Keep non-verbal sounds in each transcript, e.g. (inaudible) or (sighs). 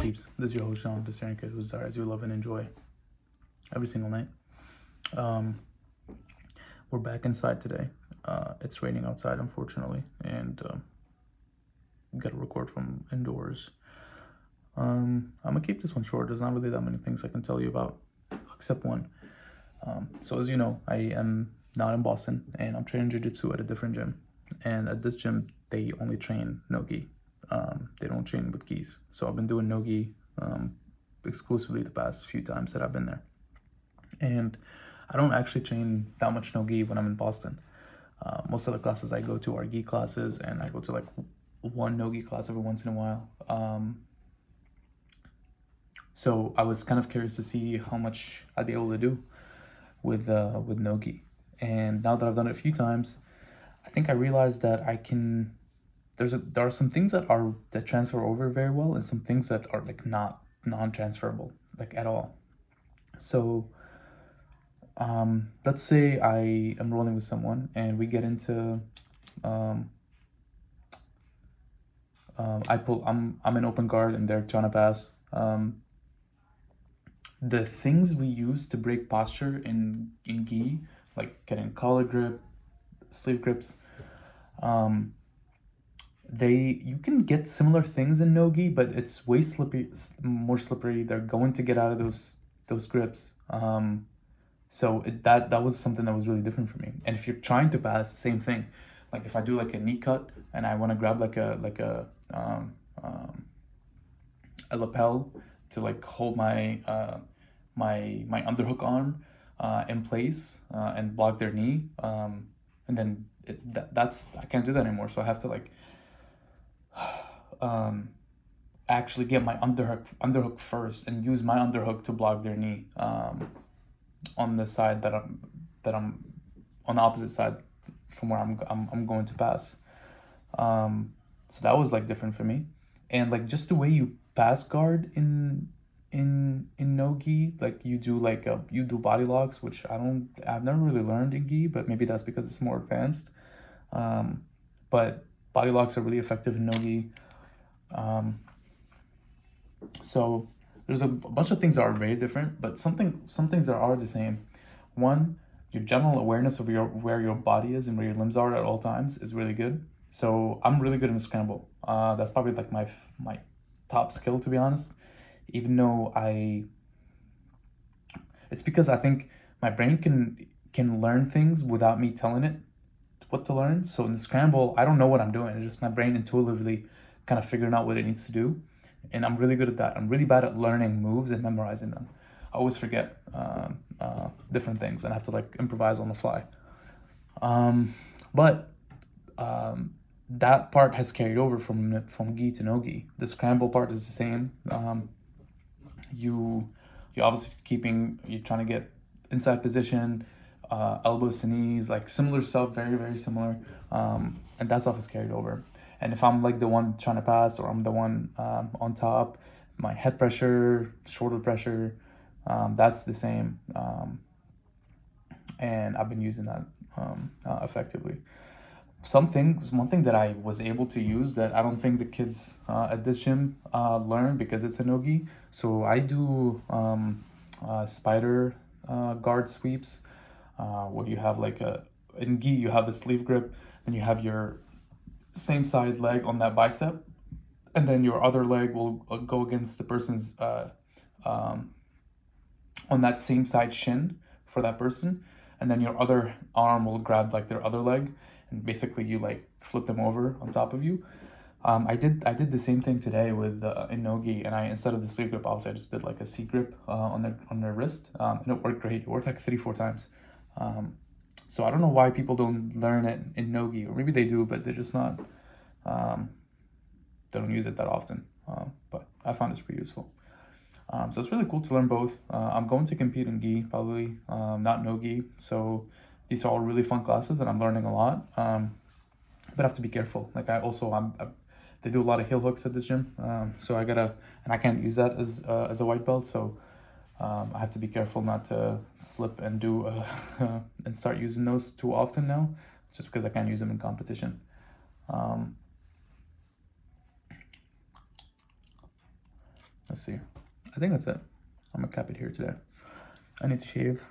Peeps, this is your host Sean, kid who desires you love and enjoy every single night. Um, we're back inside today. Uh, it's raining outside, unfortunately, and um, got to record from indoors. Um, I'm gonna keep this one short. There's not really that many things I can tell you about, except one. Um, so as you know, I am not in Boston, and I'm training jiu-jitsu at a different gym. And at this gym, they only train no-gi. Um, they don't train with gis. So I've been doing no-gi um, exclusively the past few times that I've been there. And I don't actually train that much no-gi when I'm in Boston. Uh, most of the classes I go to are gi classes, and I go to like one no-gi class every once in a while. Um, so I was kind of curious to see how much I'd be able to do with uh, with no-gi. And now that I've done it a few times, I think I realized that I can. There's a there are some things that are that transfer over very well, and some things that are like not non-transferable like at all. So, um, let's say I am rolling with someone and we get into, um, um, I pull. I'm I'm an open guard and they're trying to pass. Um, the things we use to break posture in in gi, like getting collar grip, sleeve grips, um, they you can get similar things in no-gi, but it's way slippery, more slippery. They're going to get out of those those grips. Um, so it, that that was something that was really different for me. And if you're trying to pass, same thing. Like if I do like a knee cut and I want to grab like a like a um, um, a lapel to like hold my uh, my my underhook on uh, in place uh, and block their knee, um, and then it, that, that's I can't do that anymore. So I have to like (sighs) um, actually get my underhook underhook first and use my underhook to block their knee um, on the side that I'm that I'm on the opposite side from where I'm I'm, I'm going to pass. Um, so that was like different for me, and like just the way you pass guard in in in no gi, like you do like a, you do body locks, which I don't I've never really learned in gi, but maybe that's because it's more advanced. Um, but body locks are really effective in no gi. Um, so there's a bunch of things that are very different, but something some things that are the same. One, your general awareness of your where your body is and where your limbs are at all times is really good. So I'm really good in scramble. Uh, that's probably like my my top skill to be honest. Even though I, it's because I think my brain can can learn things without me telling it what to learn. So in the scramble, I don't know what I'm doing. It's just my brain intuitively kind of figuring out what it needs to do, and I'm really good at that. I'm really bad at learning moves and memorizing them. I always forget um, uh, different things and I have to like improvise on the fly. Um, but um, that part has carried over from from gi to no gi. The scramble part is the same. Um, you you're obviously keeping you're trying to get inside position, uh, elbows to knees, like similar stuff, very very similar. Um, and that stuff is carried over. And if I'm like the one trying to pass or I'm the one um, on top, my head pressure, shoulder pressure, um, that's the same. Um, and I've been using that um, uh, effectively. Some things, one thing that I was able to use that I don't think the kids uh, at this gym uh, learn because it's a nogi. So I do um, uh, spider uh, guard sweeps uh, where you have like a, in gi, you have the sleeve grip, and you have your same side leg on that bicep, and then your other leg will uh, go against the person's um, on that same side shin for that person, and then your other arm will grab like their other leg, and basically you like flip them over on top of you. Um, I did I did the same thing today with uh, in nogi, and I instead of the sleeve grip, obviously I just did like a C grip uh, on their on their wrist, um, and it worked great. It worked like three four times. Um, so I don't know why people don't learn it in nogi, or maybe they do, but they're just not. Um, they don't use it that often. Um, but I found it's pretty useful. Um, so it's really cool to learn both. Uh, I'm going to compete in gi, probably not no gi. So these are all really fun classes, and I'm learning a lot. Um, but I have to be careful. Like I also I'm, I, they do a lot of heel hooks at this gym, um, so I gotta and I can't use that as uh, as a white belt. So um, I have to be careful not to slip and do uh, (laughs) and start using those too often now. just because I can't use them in competition. Um, let's see. I think that's it. I'm gonna cap it here today. I need to shave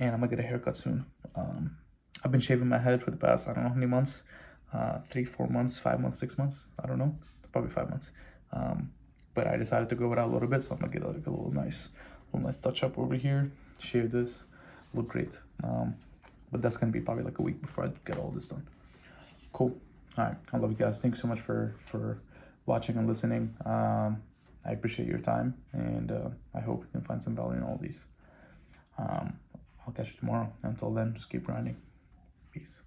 and I'm gonna get a haircut soon. Um, I've been shaving my head for the past, I don't know how many months, uh, three, four months, five months, six months. I don't know, probably five months. Um, but I decided to go without a little bit. So I'm gonna get like a little nice, little nice touch up over here, shave this, look great. Um, but that's gonna be probably like a week before I get all this done. Cool. All right. I love you guys. Thanks so much for, for watching and listening. Um, I appreciate your time and uh, I hope you can find some value in all these. Um, I'll catch you tomorrow. Until then, just keep grinding. Peace.